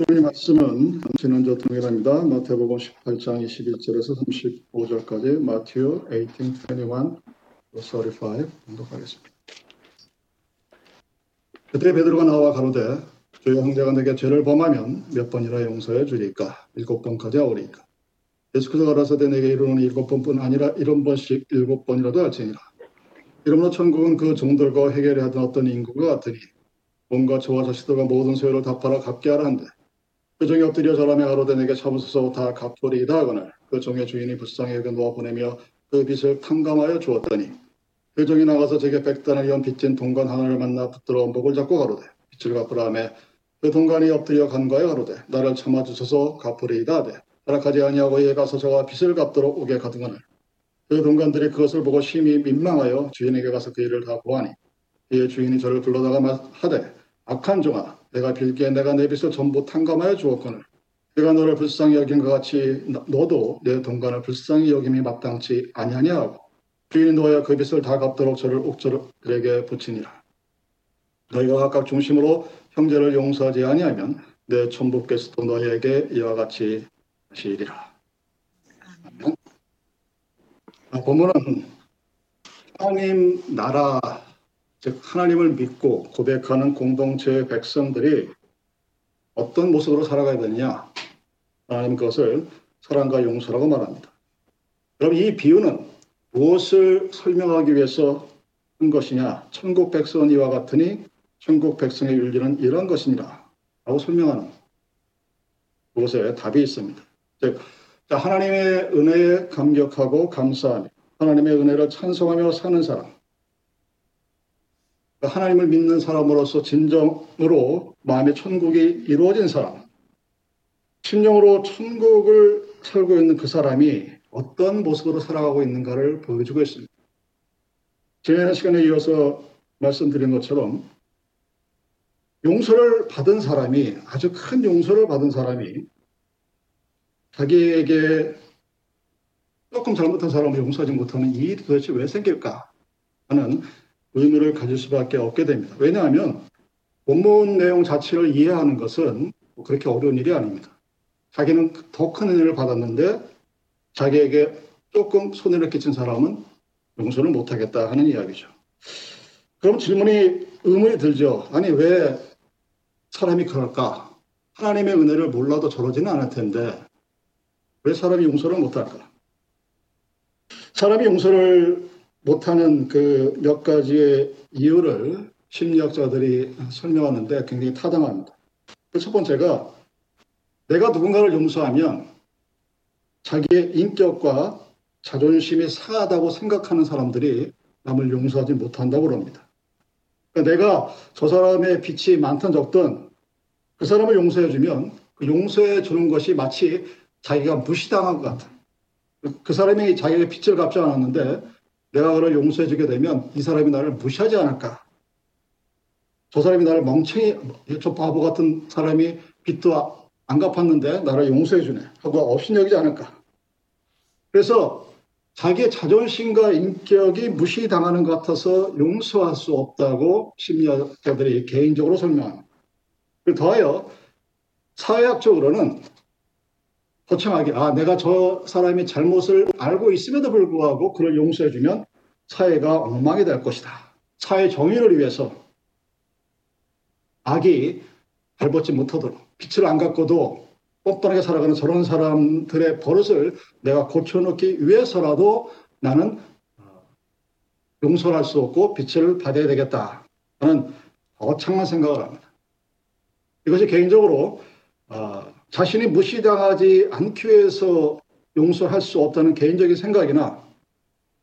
오늘 말씀은 지난주 동일합니다. 마태복음 18장 21절에서 35절까지 마티오 18, 21, 35 공독하겠습니다. 그때 베드로가 나와 가로되 주의 형제가 내게 죄를 범하면 몇 번이나 용서해 주리까 일곱 번까지 하오리까 예수께서 가라사대 내게 이르는 일곱 번뿐 아니라 일흔 번씩 일곱 번이라도 할지니라 이러므로 천국은 그 종들과 해결해 하던 어떤 인구가 같으니 몸과 저와 자식들과 모든 소유를 다 팔아 갚게 하라 한데 그 종이 엎드려 저라며 가로되 내게 참으소서 다 갚으리이다 하거늘. 그 종의 주인이 불쌍히 놓아 보내며 그 빚을 탕감하여 주었더니 그 종이 나가서 제게 백단을 연 빚진 동관 하나를 만나 붙들어 목을 잡고 가로되 빚을 갚으라 하며 그 동관이 엎드려 간과해 가로되 나를 참아주소서 갚으리이다 하되 허락하지 아니하고 이에 가서 저가 빚을 갚도록 오게 가등하늘. 그 동관들이 그것을 보고 심히 민망하여 주인에게 가서 그 일을 다 보아니 이에 주인이 저를 불러다가 하되 악한 종아 내가 빌기에 내가 내 빚을 전부 탕감하여 주었거늘. 내가 너를 불쌍히 여긴 것 같이 너도 내 동관을 불쌍히 여김이 마땅치 아니하냐 하고 주인이 놓아야 그 빚을 다 갚도록 저를 옥절에게 붙이니라. 너희가 각각 중심으로 형제를 용서하지 아니하면 내 천부께서도 너희에게 이와 같이 하시리라. 보면은 하나님 나라 즉 하나님을 믿고 고백하는 공동체의 백성들이 어떤 모습으로 살아가야 되느냐 하나님 그것을 사랑과 용서라고 말합니다. 그럼 이 비유는 무엇을 설명하기 위해서 한 것이냐 천국 백성은 이와 같으니 천국 백성의 윤리는 이런 것이니라 라고 설명하는 그것에 답이 있습니다. 즉 하나님의 은혜에 감격하고 감사하며 하나님의 은혜를 찬송하며 사는 사람 하나님을 믿는 사람으로서 진정으로 마음의 천국이 이루어진 사람, 심령으로 천국을 살고 있는 그 사람이 어떤 모습으로 살아가고 있는가를 보여주고 있습니다. 지난 시간에 이어서 말씀드린 것처럼 용서를 받은 사람이 아주 큰 용서를 받은 사람이 자기에게 조금 잘못한 사람을 용서하지 못하는 이 일이 도대체 왜 생길까 하는 의미를 가질 수밖에 없게 됩니다. 왜냐하면 본문 내용 자체를 이해하는 것은 그렇게 어려운 일이 아닙니다. 자기는 더 큰 은혜를 받았는데 자기에게 조금 손해를 끼친 사람은 용서를 못하겠다 하는 이야기죠. 그럼 질문이 의문이 들죠. 아니 왜 사람이 그럴까? 하나님의 은혜를 몰라도 저러지는 않을 텐데 왜 사람이 용서를 못할까? 사람이 용서를 못하는 그 몇 가지의 이유를 심리학자들이 설명하는데 굉장히 타당합니다. 그 첫 번째가 내가 누군가를 용서하면 자기의 인격과 자존심이 상하다고 생각하는 사람들이 남을 용서하지 못한다고 합니다. 그러니까 내가 저 사람의 빛이 많든 적든 그 사람을 용서해주면 그 용서해 주는 것이 마치 자기가 무시당한 것 같은 그 사람이 자기의 빛을 갚지 않았는데 내가 그를 용서해 주게 되면 이 사람이 나를 무시하지 않을까? 저 사람이 나를 멍청이, 저 바보 같은 사람이 빚도 안 갚았는데 나를 용서해 주네. 하고 업신여기지 않을까? 그래서 자기의 자존심과 인격이 무시당하는 것 같아서 용서할 수 없다고 심리학자들이 개인적으로 설명합니다. 더하여 사회학적으로는 거창하게 아 내가 저 사람이 잘못을 알고 있음에도 불구하고 그를 용서해주면 사회가 엉망이 될 것이다. 사회 정의를 위해서 악이 발벗지 못하도록 빛을 안 갖고도 뻔뻔하게 살아가는 저런 사람들의 버릇을 내가 고쳐놓기 위해서라도 나는 용서를 할수 없고 빛을 받아야 되겠다 하는 거창한 생각을 합니다. 이것이 개인적으로 어, 자신이 무시당하지 않기 위해서 용서할 수 없다는 개인적인 생각이나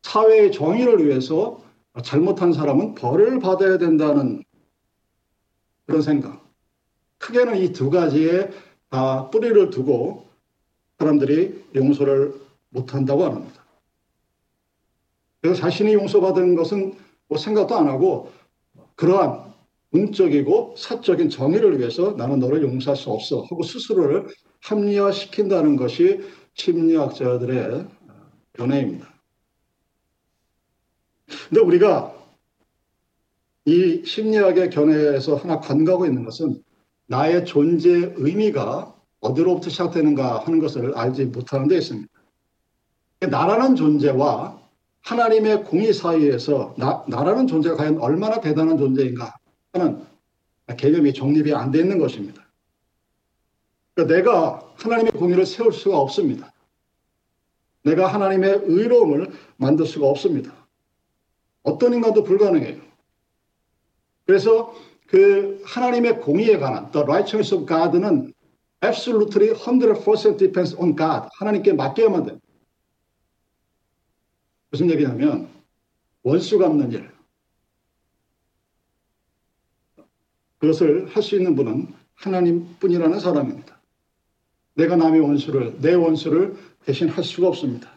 사회의 정의를 위해서 잘못한 사람은 벌을 받아야 된다는 그런 생각. 크게는 이 두 가지에 다 뿌리를 두고 사람들이 용서를 못한다고 합니다. 그래서 자신이 용서받은 것은 뭐 생각도 안 하고 그러한 공적이고 사적인 정의를 위해서 나는 너를 용서할 수 없어 하고 스스로를 합리화시킨다는 것이 심리학자들의 견해입니다. 근데 우리가 이 심리학의 견해에서 하나 간과하고 있는 것은 나의 존재의 의미가 어디로부터 시작되는가 하는 것을 알지 못하는 데 있습니다. 나라는 존재와 하나님의 공의 사이에서 나, 나라는 존재가 과연 얼마나 대단한 존재인가 하는 개념이 정립이 안 돼 있는 것입니다. 그러니까 내가 하나님의 공의를 세울 수가 없습니다. 내가 하나님의 의로움을 만들 수가 없습니다. 어떤 인간도 불가능해요. 그래서 그 하나님의 공의에 관한 the righteousness of God는 absolutely 100% depends on God. 하나님께 맡겨야만 됩니다. 무슨 얘기냐면 원수 갚는 일. 그것을 할 수 있는 분은 하나님뿐이라는 사람입니다. 내가 남의 원수를 내 원수를 대신 할 수가 없습니다.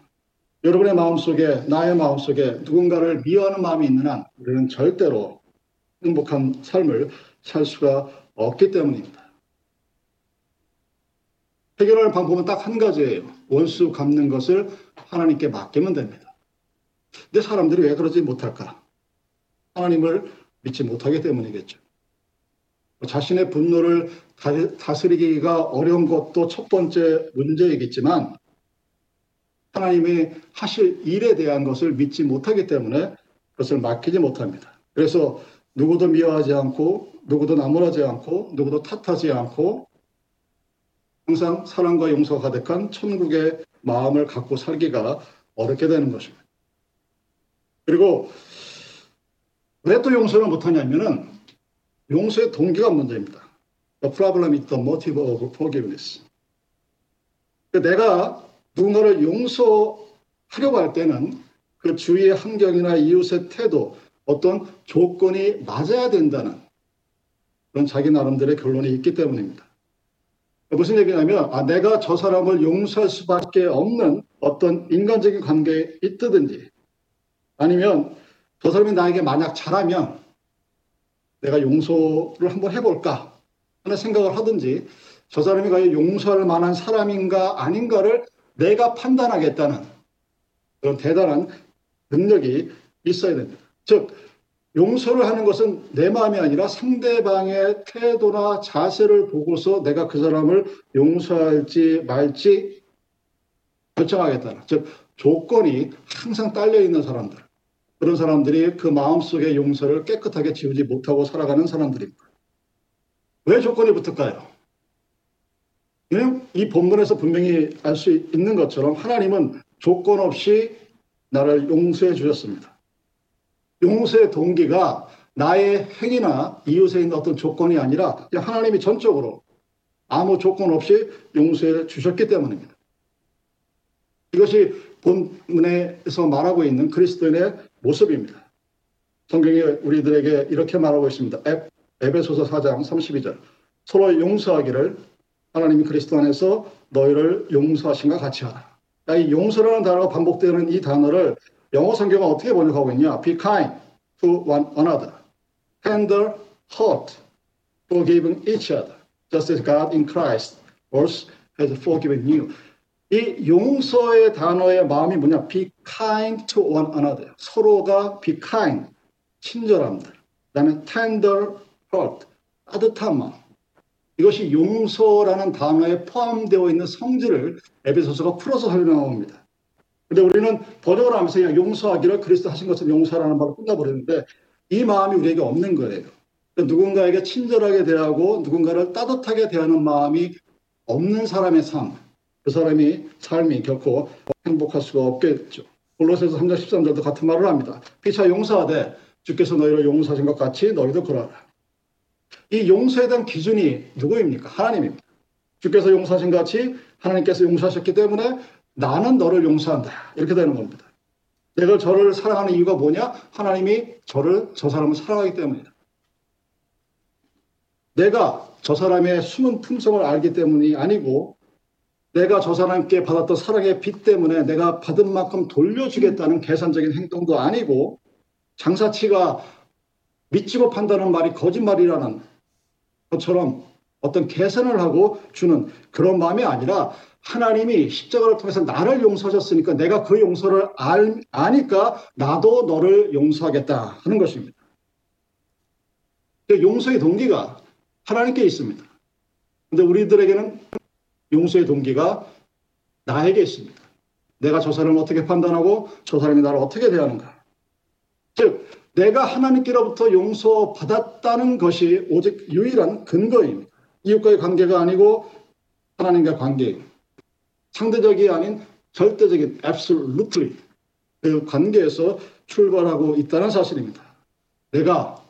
여러분의 마음속에 나의 마음속에 누군가를 미워하는 마음이 있는 한 우리는 절대로 행복한 삶을 살 수가 없기 때문입니다. 해결할 방법은 딱 한 가지예요. 원수 갚는 것을 하나님께 맡기면 됩니다. 근데 사람들이 왜 그러지 못할까? 하나님을 믿지 못하기 때문이겠죠. 자신의 분노를 다스리기가 어려운 것도 첫 번째 문제이겠지만 하나님이 하실 일에 대한 것을 믿지 못하기 때문에 그것을 맡기지 못합니다. 그래서 누구도 미워하지 않고 누구도 나무라지 않고 누구도 탓하지 않고 항상 사랑과 용서가 가득한 천국의 마음을 갖고 살기가 어렵게 되는 것입니다. 그리고 왜 또 용서를 못하냐면은 용서의 동기가 문제입니다. The problem is the motive of forgiveness. 내가 누군가를 용서하려고 할 때는 그 주위의 환경이나 이웃의 태도, 어떤 조건이 맞아야 된다는 그런 자기 나름대로의 결론이 있기 때문입니다. 무슨 얘기냐면, 아, 내가 저 사람을 용서할 수밖에 없는 어떤 인간적인 관계에 있다든지, 아니면 저 사람이 나에게 만약 잘하면 내가 용서를 한번 해볼까 하는 생각을 하든지, 저 사람이 과연 용서할 만한 사람인가 아닌가를 내가 판단하겠다는 그런 대단한 능력이 있어야 됩니다. 즉, 용서를 하는 것은 내 마음이 아니라 상대방의 태도나 자세를 보고서 내가 그 사람을 용서할지 말지 결정하겠다는. 즉, 조건이 항상 딸려 있는 사람들. 그런 사람들이 그 마음속의 용서를 깨끗하게 지우지 못하고 살아가는 사람들입니다. 왜 조건이 붙을까요? 이 본문에서 분명히 알 수 있는 것처럼 하나님은 조건 없이 나를 용서해 주셨습니다. 용서의 동기가 나의 행위나 이웃에 있는 어떤 조건이 아니라 하나님이 전적으로 아무 조건 없이 용서해 주셨기 때문입니다. 이것이 본문에서 말하고 있는 그리스도인의 모습입니다. 성경이 우리들에게 이렇게 말하고 있습니다. 에베소서 4장 32절. 서로 용서하기를 하나님이 그리스도 안에서 너희를 용서하신과 같이 하라. 이 용서라는 단어가 반복되는 이 단어를 영어 성경은 어떻게 번역하고 있냐? Be kind to one another. Tender heart, forgiving each other, just as God in Christ also has forgiven you. 이 용서의 단어의 마음이 뭐냐? Be kind to one another. 서로가 be kind, 친절함들. 그다음에 tender heart, 따뜻한 마음. 이것이 용서라는 단어에 포함되어 있는 성질을 에베소서가 풀어서 설명합니다. 근데 우리는 번역을 하면서 그냥 용서하기를 그리스도 하신 것을 용서라는 말로 끝나버리는데 이 마음이 우리에게 없는 거예요. 그러니까 누군가에게 친절하게 대하고 누군가를 따뜻하게 대하는 마음이 없는 사람의 삶, 그 사람이 삶이 결코 행복할 수가 없겠죠. 골로새서 3장 13절도 같은 말을 합니다. 피차 용서하되 주께서 너희를 용서하신 것 같이 너희도 그러라. 이 용서에 대한 기준이 누구입니까? 하나님입니다. 주께서 용서하신 같이 하나님께서 용서하셨기 때문에 나는 너를 용서한다. 이렇게 되는 겁니다. 내가 저를 사랑하는 이유가 뭐냐? 하나님이 저를, 저 사람을 사랑하기 때문이다. 내가 저 사람의 숨은 품성을 알기 때문이 아니고 내가 저 사람께 받았던 사랑의 빛 때문에 내가 받은 만큼 돌려주겠다는 계산적인 행동도 아니고 장사치가 믿지고 판다는 말이 거짓말이라는 것처럼 어떤 계산을 하고 주는 그런 마음이 아니라 하나님이 십자가를 통해서 나를 용서하셨으니까 내가 그 용서를 알, 아니까 나도 너를 용서하겠다 하는 것입니다. 그 용서의 동기가 하나님께 있습니다. 근데 우리들에게는 용서의 동기가 나에게 있습니다. 내가 저 사람을 어떻게 판단하고 저 사람이 나를 어떻게 대하는가. 즉, 내가 하나님께로부터 용서받았다는 것이 오직 유일한 근거입니다. 이웃과의 관계가 아니고 하나님과 관계. 상대적이 아닌 절대적인 absolutely 그 관계에서 출발하고 있다는 사실입니다. 내가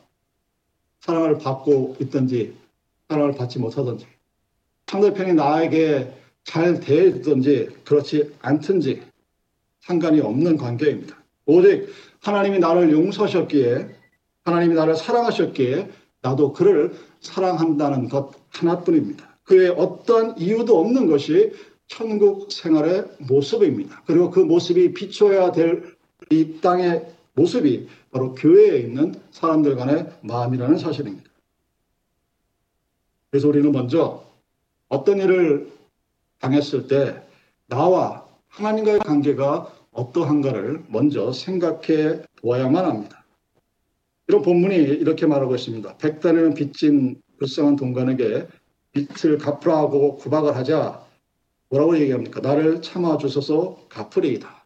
사랑을 받고 있든지 사랑을 받지 못하든지 상대편이 나에게 잘 대해주든지 그렇지 않든지 상관이 없는 관계입니다. 오직 하나님이 나를 용서하셨기에 하나님이 나를 사랑하셨기에 나도 그를 사랑한다는 것 하나뿐입니다. 그의 어떤 이유도 없는 것이 천국 생활의 모습입니다. 그리고 그 모습이 비춰야 될 이 땅의 모습이 바로 교회에 있는 사람들 간의 마음이라는 사실입니다. 그래서 우리는 먼저 어떤 일을 당했을 때 나와 하나님과의 관계가 어떠한가를 먼저 생각해 보아야만 합니다. 이런 본문이 이렇게 말하고 있습니다. 백단에는 빚진 불쌍한 동간에게 빚을 갚으라 하고 구박을 하자 뭐라고 얘기합니까? 나를 참아주셔서 갚으리이다.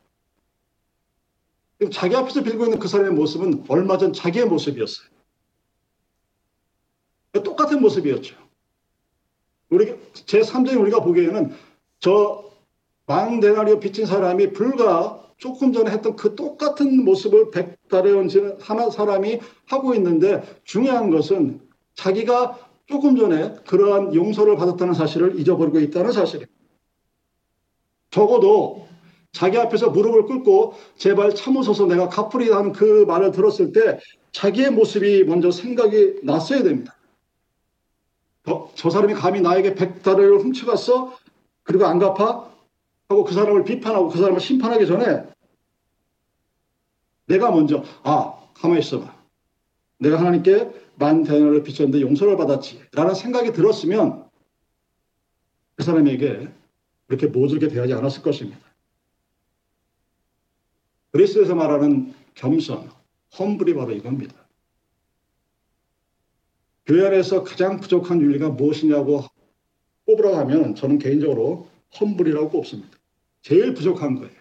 자기 앞에서 빌고 있는 그 사람의 모습은 얼마 전 자기의 모습이었어요. 똑같은 모습이었죠. 우리 제3자인 우리가 보기에는 저 망대나리오 빚진 사람이 불과 조금 전에 했던 그 똑같은 모습을 백달에 얹은 하나 사람이 하고 있는데 중요한 것은 자기가 조금 전에 그러한 용서를 받았다는 사실을 잊어버리고 있다는 사실입니다. 적어도 자기 앞에서 무릎을 꿇고 제발 참으소서 내가 갚으리다 하는 그 말을 들었을 때 자기의 모습이 먼저 생각이 났어야 됩니다. 저, 저 사람이 감히 나에게 백달러를 훔쳐갔어? 그리고 안 갚아? 하고 그 사람을 비판하고 그 사람을 심판하기 전에 내가 먼저 아 가만히 있어봐. 내가 하나님께 만 대나를 비쳤는데 용서를 받았지 라는 생각이 들었으면 그 사람에게 그렇게 모질게 대하지 않았을 것입니다. 그리스에서 말하는 겸손, 험불이 바로 이겁니다. 교회 안에서 가장 부족한 윤리가 무엇이냐고 꼽으라고 하면 저는 개인적으로 험불이라고 꼽습니다. 제일 부족한 거예요.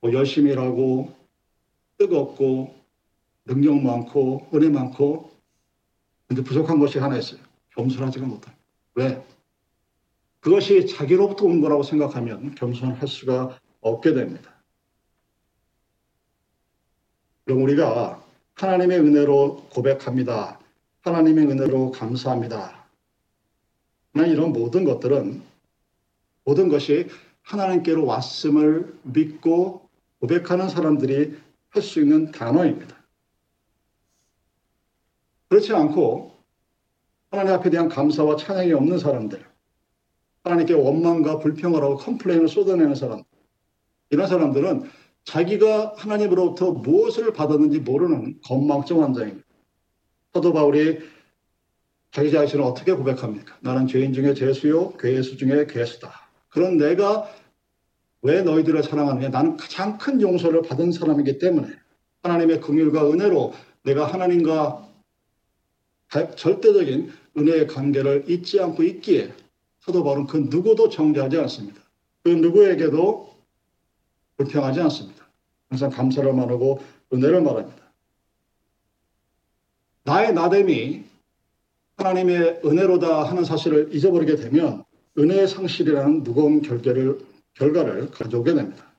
뭐 열심히 일하고 뜨겁고 능력 많고 은혜 많고 근데 부족한 것이 하나 있어요. 겸손하지가 못합니다. 왜? 그것이 자기로부터 온 거라고 생각하면 겸손할 수가 없게 됩니다. 그럼 우리가 하나님의 은혜로 고백합니다. 하나님의 은혜로 감사합니다. 이런 모든 것들은 모든 것이 하나님께로 왔음을 믿고 고백하는 사람들이 할 수 있는 단어입니다. 그렇지 않고 하나님 앞에 대한 감사와 찬양이 없는 사람들, 하나님께 원망과 불평을 하고 컴플레인을 쏟아내는 사람, 이런 사람들은 자기가 하나님으로부터 무엇을 받았는지 모르는 건망증 환자입니다. 사도 바울이 자기 자신을 어떻게 고백합니까? 나는 죄인 중에 죄수요, 괴수 중에 괴수다. 그런 내가 왜 너희들을 사랑하느냐? 나는 가장 큰 용서를 받은 사람이기 때문에 하나님의 긍휼과 은혜로 내가 하나님과 절대적인 은혜의 관계를 잊지 않고 있기에 사도 바울은 그 누구도 정죄하지 않습니다. 그 누구에게도 불평하지 않습니다. 항상 감사를 말하고 은혜를 말합니다. 나의 나됨이 하나님의 은혜로다 하는 사실을 잊어버리게 되면 은혜의 상실이라는 무거운 결과를, 결과를 가져오게 됩니다.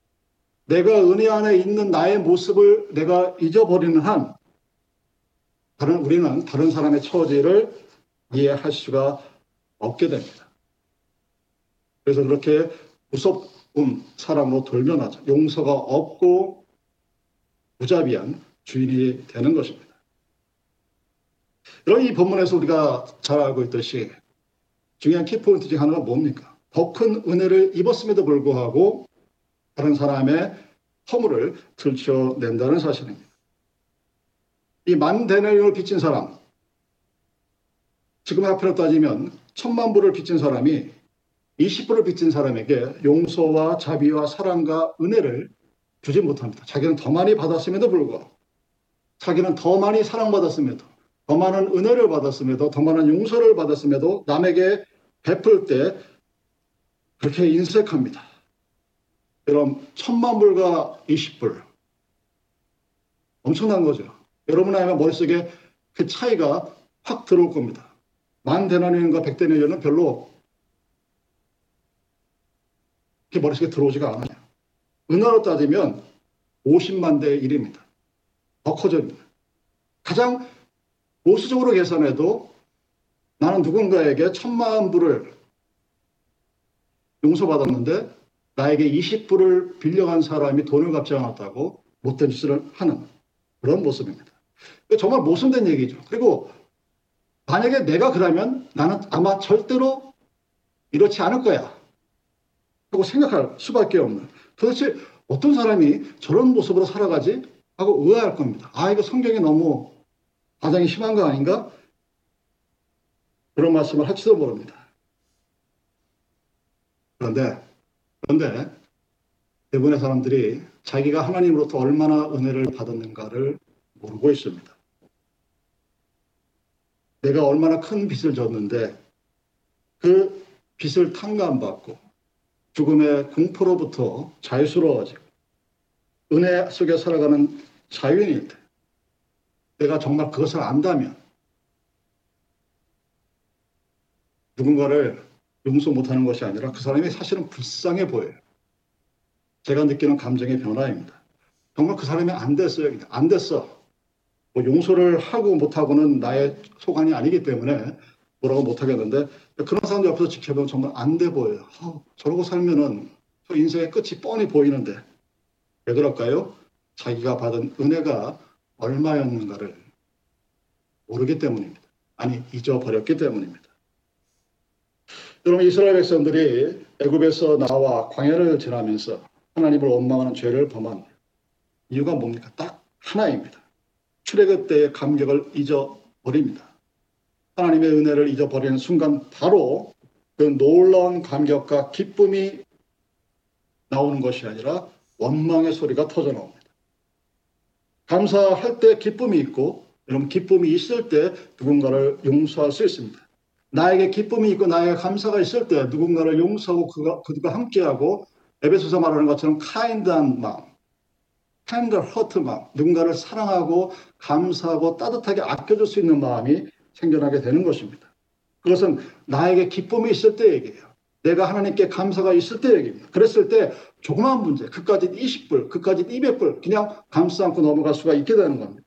내가 은혜 안에 있는 나의 모습을 내가 잊어버리는 한 다른 우리는 다른 사람의 처지를 이해할 수가 없게 됩니다. 그래서 그렇게 무섭은 사람으로 돌변하죠. 용서가 없고 무자비한 주인이 되는 것입니다. 그럼 이 본문에서 우리가 잘 알고 있듯이 중요한 키포인트 중 하나가 뭡니까? 더 큰 은혜를 입었음에도 불구하고 다른 사람의 허물을 들춰낸다는 사실입니다. 이 만 대나리온을 빚진 사람, 지금 앞으로 따지면 천만 불을 빚진 사람이 20불을 빚진 사람에게 용서와 자비와 사랑과 은혜를 주지 못합니다. 자기는 더 많이 받았음에도 불구하고 자기는 더 많이 사랑받았음에도 더 많은 은혜를 받았음에도 더 많은 용서를 받았음에도 남에게 베풀 때 그렇게 인색합니다. 여러분 천만 불과 20불 엄청난 거죠. 여러분 아마 머릿속에 그 차이가 확 들어올 겁니다. 만 대나리온과 백 대나리온은 별로 이렇게 머릿속에 들어오지가 않아요. 은하로 따지면 50만 대 1입니다. 더 커집니다. 가장 보수적으로 계산해도 나는 누군가에게 천만 불을 용서받았는데 나에게 20불을 빌려간 사람이 돈을 갚지 않았다고 못된 짓을 하는 그런 모습입니다. 정말 모순된 얘기죠. 그리고 만약에 내가 그러면 나는 아마 절대로 이렇지 않을 거야. 하고 생각할 수밖에 없는. 도대체 어떤 사람이 저런 모습으로 살아가지? 하고 의아할 겁니다. 아, 이거 성경이 너무 과장이 심한 거 아닌가? 그런 말씀을 할지도 모릅니다. 그런데, 그런데 대부분의 사람들이 자기가 하나님으로부터 얼마나 은혜를 받았는가를 모르고 있습니다. 내가 얼마나 큰 빚을 졌는데 그 빚을 탕감받고 죽음의 공포로부터 자유스러워지고 은혜 속에 살아가는 자유인일 때 내가 정말 그것을 안다면 누군가를 용서 못하는 것이 아니라 그 사람이 사실은 불쌍해 보여요. 제가 느끼는 감정의 변화입니다. 정말 그 사람이 안 됐어요. 안 됐어. 뭐 용서를 하고 못하고는 나의 소관이 아니기 때문에 뭐라고 못하겠는데 그런 사람들 옆에서 지켜보면 정말 안 돼 보여요. 어, 저러고 살면은 저 인생의 끝이 뻔히 보이는데 왜 그럴까요? 자기가 받은 은혜가 얼마였는가를 모르기 때문입니다. 아니 잊어버렸기 때문입니다. 여러분 이스라엘 백성들이 애굽에서 나와 광야를 지나면서 하나님을 원망하는 죄를 범한 이유가 뭡니까? 딱 하나입니다. 출애굽 때의 감격을 잊어버립니다. 하나님의 은혜를 잊어버리는 순간 바로 그 놀라운 감격과 기쁨이 나오는 것이 아니라 원망의 소리가 터져 나옵니다. 감사할 때 기쁨이 있고 여러분 기쁨이 있을 때 누군가를 용서할 수 있습니다. 나에게 기쁨이 있고 나에게 감사가 있을 때 누군가를 용서하고 그가, 그들과 함께하고 에베소서 말하는 것처럼 카인드한 마음, 허트 마음, 누군가를 사랑하고 감사하고 따뜻하게 아껴줄 수 있는 마음이 생겨나게 되는 것입니다. 그것은 나에게 기쁨이 있을 때 얘기예요. 내가 하나님께 감사가 있을 때 얘기입니다. 그랬을 때 조그마한 문제, 그까지 20불, 그까지 200불 그냥 감싸 안고 넘어갈 수가 있게 되는 겁니다.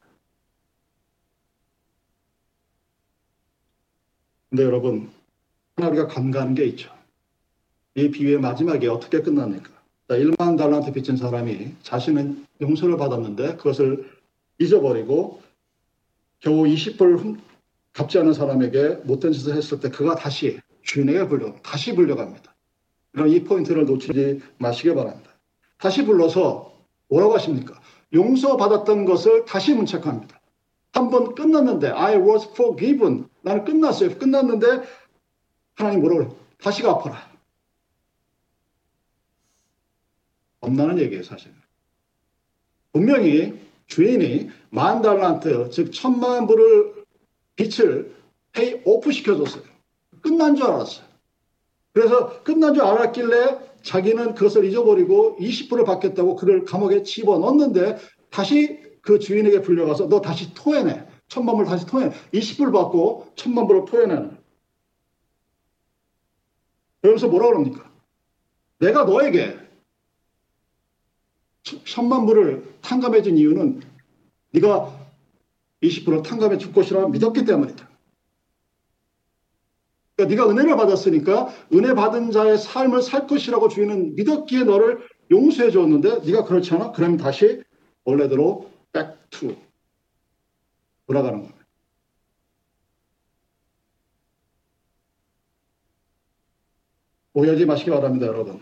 근데 여러분, 하나 우리가 간과하는 게 있죠. 이 비유의 마지막에 어떻게 끝납니까? 1만 달란트 빚진 사람이 자신은 용서를 받았는데 그것을 잊어버리고 겨우 20불 갚지 않은 사람에게 못된 짓을 했을 때 그가 다시 주인에게 불려 다시 불려갑니다. 그럼 이 포인트를 놓치지 마시기 바랍니다. 다시 불러서 뭐라고 하십니까? 용서받았던 것을 다시 문책합니다. 한 번 끝났는데 I was forgiven. 나는 끝났어요. 끝났는데 하나님 뭐라고 그래? 다시 갚아라. 없나는 얘기예요, 사실. 분명히 주인이 만 달란트, 즉 천만 불을 빛을 페이 오프 시켜줬어요. 끝난 줄 알았어요. 그래서 끝난 줄 알았길래 자기는 그것을 잊어버리고 20불을 받겠다고 그를 감옥에 집어넣었는데 다시 그 주인에게 불려가서 너 다시 토해내. 천만 불 다시 토해내. 20불 받고 천만 불을 토해내는. 그러면서 뭐라 그럽니까? 내가 너에게 천만 불을 탕감해 준 이유는 네가 20%를 탕감해 줄 것이라 믿었기 때문이다. 그러니까 네가 은혜를 받았으니까 은혜 받은 자의 삶을 살 것이라고 주인은 믿었기에 너를 용서해 줬는데 네가 그렇지 않아? 그러면 다시 원래대로 백투 돌아가는 겁니다. 오해하지 마시기 바랍니다, 여러분.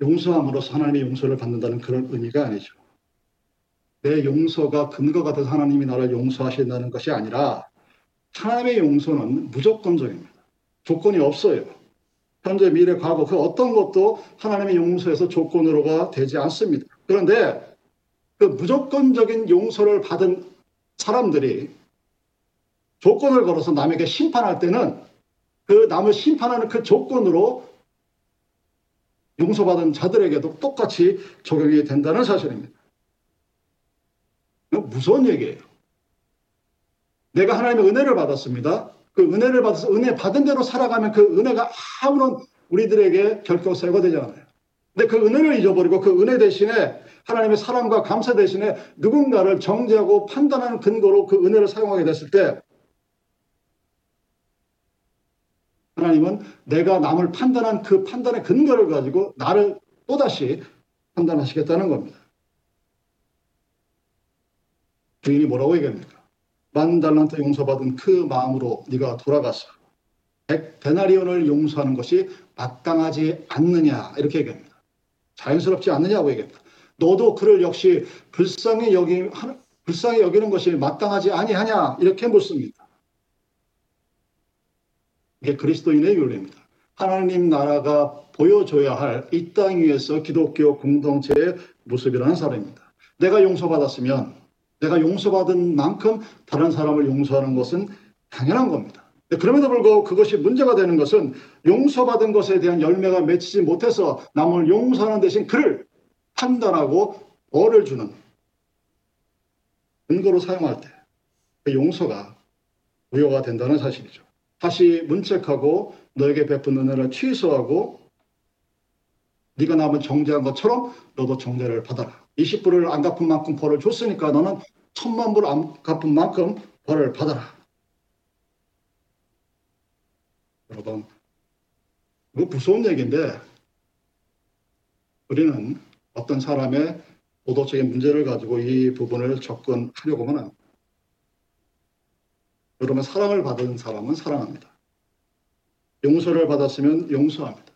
용서함으로써 하나님의 용서를 받는다는 그런 의미가 아니죠. 내 용서가 근거가 돼서 하나님이 나를 용서하신다는 것이 아니라 하나님의 용서는 무조건적입니다. 조건이 없어요. 현재, 미래, 과거 그 어떤 것도 하나님의 용서에서 조건으로가 되지 않습니다. 그런데 그 무조건적인 용서를 받은 사람들이 조건을 걸어서 남에게 심판할 때는 그 남을 심판하는 그 조건으로 용서받은 자들에게도 똑같이 적용이 된다는 사실입니다. 무서운 얘기예요. 내가 하나님의 은혜를 받았습니다. 그 은혜를 받아서 은혜 받은 대로 살아가면 그 은혜가 아무런 우리들에게 결코 새거 되지 않아요. 근데 그 은혜를 잊어버리고 그 은혜 대신에 하나님의 사랑과 감사 대신에 누군가를 정죄하고 판단하는 근거로 그 은혜를 사용하게 됐을 때 하나님은 내가 남을 판단한 그 판단의 근거를 가지고 나를 또다시 판단하시겠다는 겁니다. 주인이 뭐라고 얘기합니까? 만 달란트 용서받은 그 마음으로 네가 돌아가서 백 데나리온을 용서하는 것이 마땅하지 않느냐 이렇게 얘기합니다. 자연스럽지 않느냐고 얘기합니다. 너도 그를 역시 불쌍히 여기 불쌍히 여기는 것이 마땅하지 아니하냐 이렇게 묻습니다. 이게 그리스도인의 윤리입니다. 하나님 나라가 보여줘야 할 이 땅 위에서 기독교 공동체의 모습이라는 사람입니다. 내가 용서받았으면 내가 용서받은 만큼 다른 사람을 용서하는 것은 당연한 겁니다. 그럼에도 불구하고 그것이 문제가 되는 것은 용서받은 것에 대한 열매가 맺히지 못해서 남을 용서하는 대신 그를 판단하고 벌을 주는 근거로 사용할 때 그 용서가 무효가 된다는 사실이죠. 다시 문책하고 너에게 베푼 은혜를 취소하고 네가 남은 정죄한 것처럼 너도 정죄를 받아라. 20불을 안 갚은 만큼 벌을 줬으니까 너는 천만 불 안 갚은 만큼 벌을 받아라. 여러분, 이거 무서운 얘기인데 우리는 어떤 사람의 도덕적인 문제를 가지고 이 부분을 접근하려고만 합니다. 여러분 사랑을 받은 사람은 사랑합니다. 용서를 받았으면 용서합니다.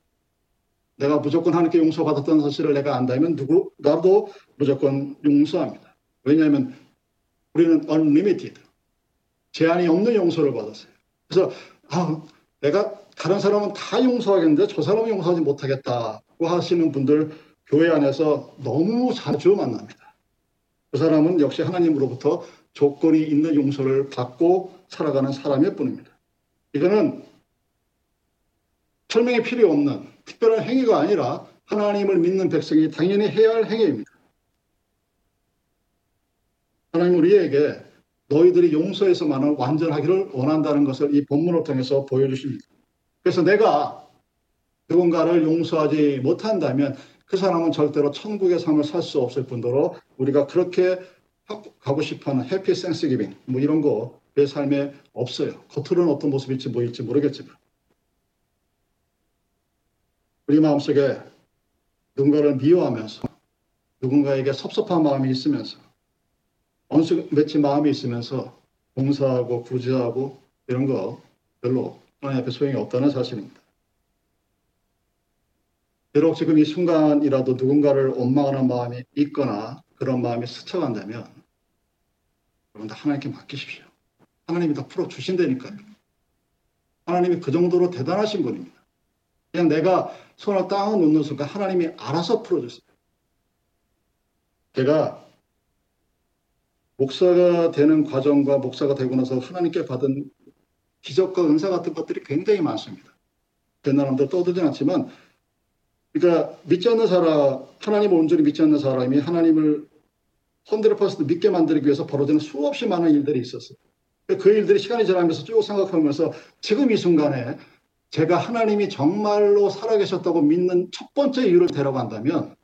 내가 무조건 하나님께 용서받았다는 사실을 내가 안다면 누구 나도 무조건 용서합니다. 왜냐하면 우리는 unlimited 제한이 없는 용서를 받았어요. 그래서 아, 내가 다른 사람은 다 용서하겠는데 저 사람은 용서하지 못하겠다고 하시는 분들 교회 안에서 너무 자주 만납니다. 그 사람은 역시 하나님으로부터 조건이 있는 용서를 받고 살아가는 사람일 뿐입니다. 이거는 설명이 필요 없는 특별한 행위가 아니라 하나님을 믿는 백성이 당연히 해야 할 행위입니다. 하나님 우리에게 너희들이 용서에서만을 완전하기를 원한다는 것을 이 본문을 통해서 보여주십니다. 그래서 내가 누군가를 용서하지 못한다면 그 사람은 절대로 천국의 삶을 살 수 없을 뿐더러 우리가 그렇게 가고 싶어하는 해피 센스 기빙 뭐 이런 거 내 삶에 없어요. 겉으로는 어떤 모습일지 보일지 모르겠지만 우리 마음속에 누군가를 미워하면서 누군가에게 섭섭한 마음이 있으면서 원수 맺힌 마음이 있으면서 봉사하고 구제하고 이런 거 별로 하나님 앞에 소용이 없다는 사실입니다. 비록 지금 이 순간이라도 누군가를 원망하는 마음이 있거나 그런 마음이 스쳐간다면 여러분 다 하나님께 맡기십시오. 하나님이 다 풀어주신다니까요. 하나님이 그 정도로 대단하신 분입니다. 그냥 내가 손을 딱 놓는 순간 하나님이 알아서 풀어줬어요. 제가 목사가 되는 과정과 목사가 되고 나서 하나님께 받은 기적과 은사 같은 것들이 굉장히 많습니다. 옛날람들 떠들진 않지만 그러니까 믿지 않는 사람, 하나님을 온전히 믿지 않는 사람이 하나님을 100% 믿게 만들기 위해서 벌어지는 수없이 많은 일들이 있었어요. 그 일들이 시간이 지나면서 쭉 생각하면서 지금 이 순간에 제가 하나님이 정말로 살아계셨다고 믿는 첫 번째 이유를 데려간다면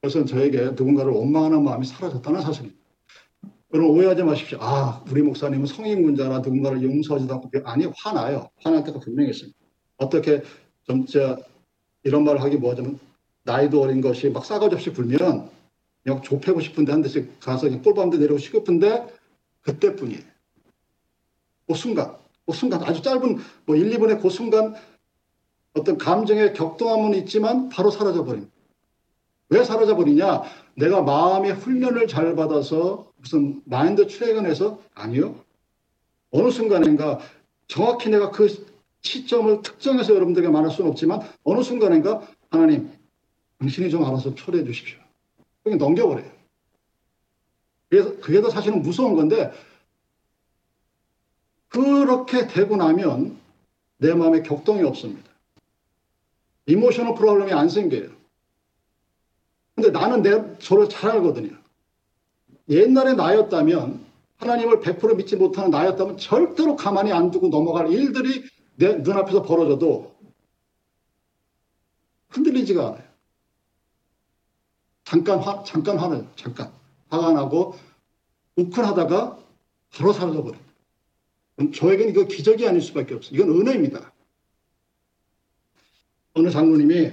그것은 저에게 누군가를 원망하는 마음이 사라졌다는 사실입니다. 여러분 오해하지 마십시오. 아, 우리 목사님은 성인군자라 누군가를 용서하지도 않고 아니 화나요. 화날 때가 분명히 있습니다. 어떻게 좀 진짜 이런 말을 하기 뭐하자면 나이도 어린 것이 막 싸가지 없이 굴면 그냥 좁히고 싶은데 한 대씩 가서 그냥 꼴밤대 내리고 싶은데 그때뿐이에요. 그 순간, 그 순간 아주 짧은 뭐 1, 2분의 그 순간 어떤 감정의 격동함은 있지만 바로 사라져 버립니다. 왜 사라져 버리냐? 내가 마음의 훈련을 잘 받아서 무슨 마인드 트레이건에서 아니요. 어느 순간인가 정확히 내가 그 시점을 특정해서 여러분들에게 말할 수는 없지만 어느 순간인가 하나님 당신이 좀 알아서 초래해 주십시오. 그냥 넘겨버려요. 그래서 그게 더 사실은 무서운 건데 그렇게 되고 나면 내 마음에 격동이 없습니다. emotional problem이 안 생겨요. 근데 나는 내 저를 잘 알거든요. 옛날에 나였다면 하나님을 100% 믿지 못하는 나였다면 절대로 가만히 안 두고 넘어갈 일들이 내 눈앞에서 벌어져도 흔들리지가 않아요. 잠깐 화, 잠깐 화는 잠깐 화가 나고 우클하다가 바로 사라져 버려요. 저에게는 이거 기적이 아닐 수밖에 없어요. 이건 은혜입니다. 어느 장로님이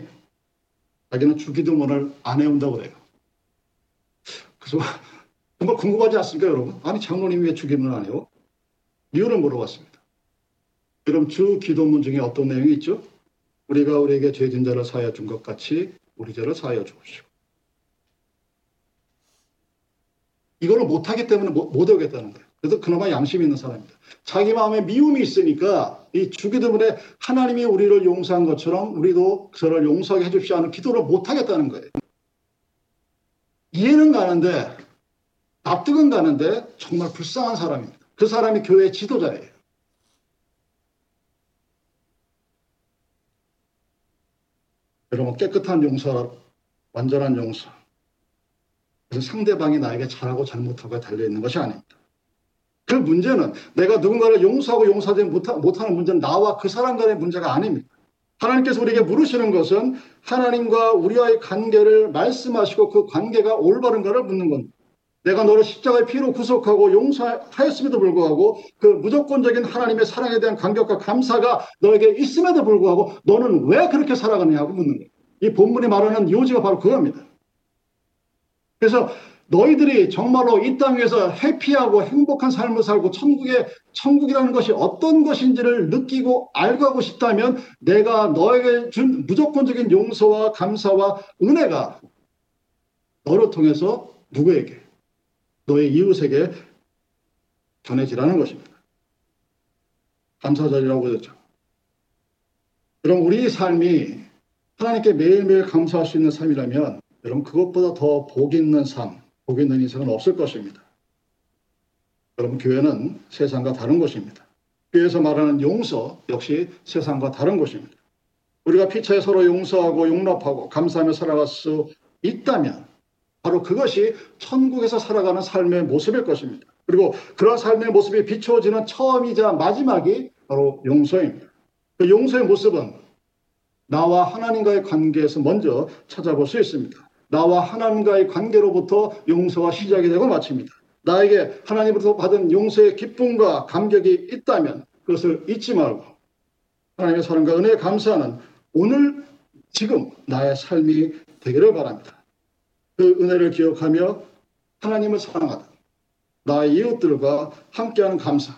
자기는 주기도문을 안 해온다고 그래요. 그래서 정말 궁금하지 않습니까, 여러분? 아니, 장로님이 왜 주기도문을 안 해요? 이유를 물어봤습니다. 그럼 주 기도문 중에 어떤 내용이 있죠? 우리가 우리에게 죄진 자를 사하여 준 것 같이 우리 죄를 사하여 주옵시고. 이거를 못하기 때문에 못, 못 오겠다는 거예요. 그래서 그나마 양심 있는 사람입니다. 자기 마음에 미움이 있으니까 이 주기도문에 하나님이 우리를 용서한 것처럼 우리도 저를 용서하게 해주십시오 하는 기도를 못하겠다는 거예요. 이해는 가는데 납득은 가는데 정말 불쌍한 사람입니다. 그 사람이 교회 지도자예요. 여러분 깨끗한 용서, 완전한 용서. 상대방이 나에게 잘하고 잘못하고 달려 있는 것이 아닙니다. 그 문제는 내가 누군가를 용서하고 용서하지 못하는 문제는 나와 그 사람 간의 문제가 아닙니다. 하나님께서 우리에게 물으시는 것은 하나님과 우리와의 관계를 말씀하시고 그 관계가 올바른가를 묻는 겁니다. 내가 너를 십자가의 피로 구속하고 용서하였음에도 불구하고 그 무조건적인 하나님의 사랑에 대한 감격과 감사가 너에게 있음에도 불구하고 너는 왜 그렇게 살아가느냐고 묻는 거예요. 이 본문이 말하는 요지가 바로 그겁니다. 그래서 너희들이 정말로 이 땅에서 해피하고 행복한 삶을 살고 천국의 천국이라는 것이 어떤 것인지를 느끼고 알고 하고 싶다면 내가 너에게 준 무조건적인 용서와 감사와 은혜가 너를 통해서 누구에게 너의 이웃에게 전해지라는 것입니다. 감사절이라고 그랬죠. 그럼 우리 삶이 하나님께 매일매일 감사할 수 있는 삶이라면 여러분 그것보다 더 복 있는 삶, 복 있는 인생은 없을 것입니다. 여러분 교회는 세상과 다른 것입니다. 교회에서 말하는 용서 역시 세상과 다른 것입니다. 우리가 피차에 서로 용서하고 용납하고 감사하며 살아갈 수 있다면 바로 그것이 천국에서 살아가는 삶의 모습일 것입니다. 그리고 그런 삶의 모습이 비추어지는 처음이자 마지막이 바로 용서입니다. 그 용서의 모습은 나와 하나님과의 관계에서 먼저 찾아볼 수 있습니다. 나와 하나님과의 관계로부터 용서가 시작이 되고 마칩니다. 나에게 하나님으로부터 받은 용서의 기쁨과 감격이 있다면 그것을 잊지 말고 하나님의 사랑과 은혜에 감사하는 오늘 지금 나의 삶이 되기를 바랍니다. 그 은혜를 기억하며 하나님을 사랑하다. 나의 이웃들과 함께하는 감사.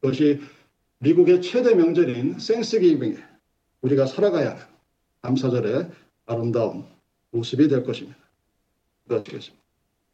그것이 미국의 최대 명절인 생스기빙에 우리가 살아가야 하는 감사절의 아름다운 모습이 될 것입니다. 기도하시겠습니다.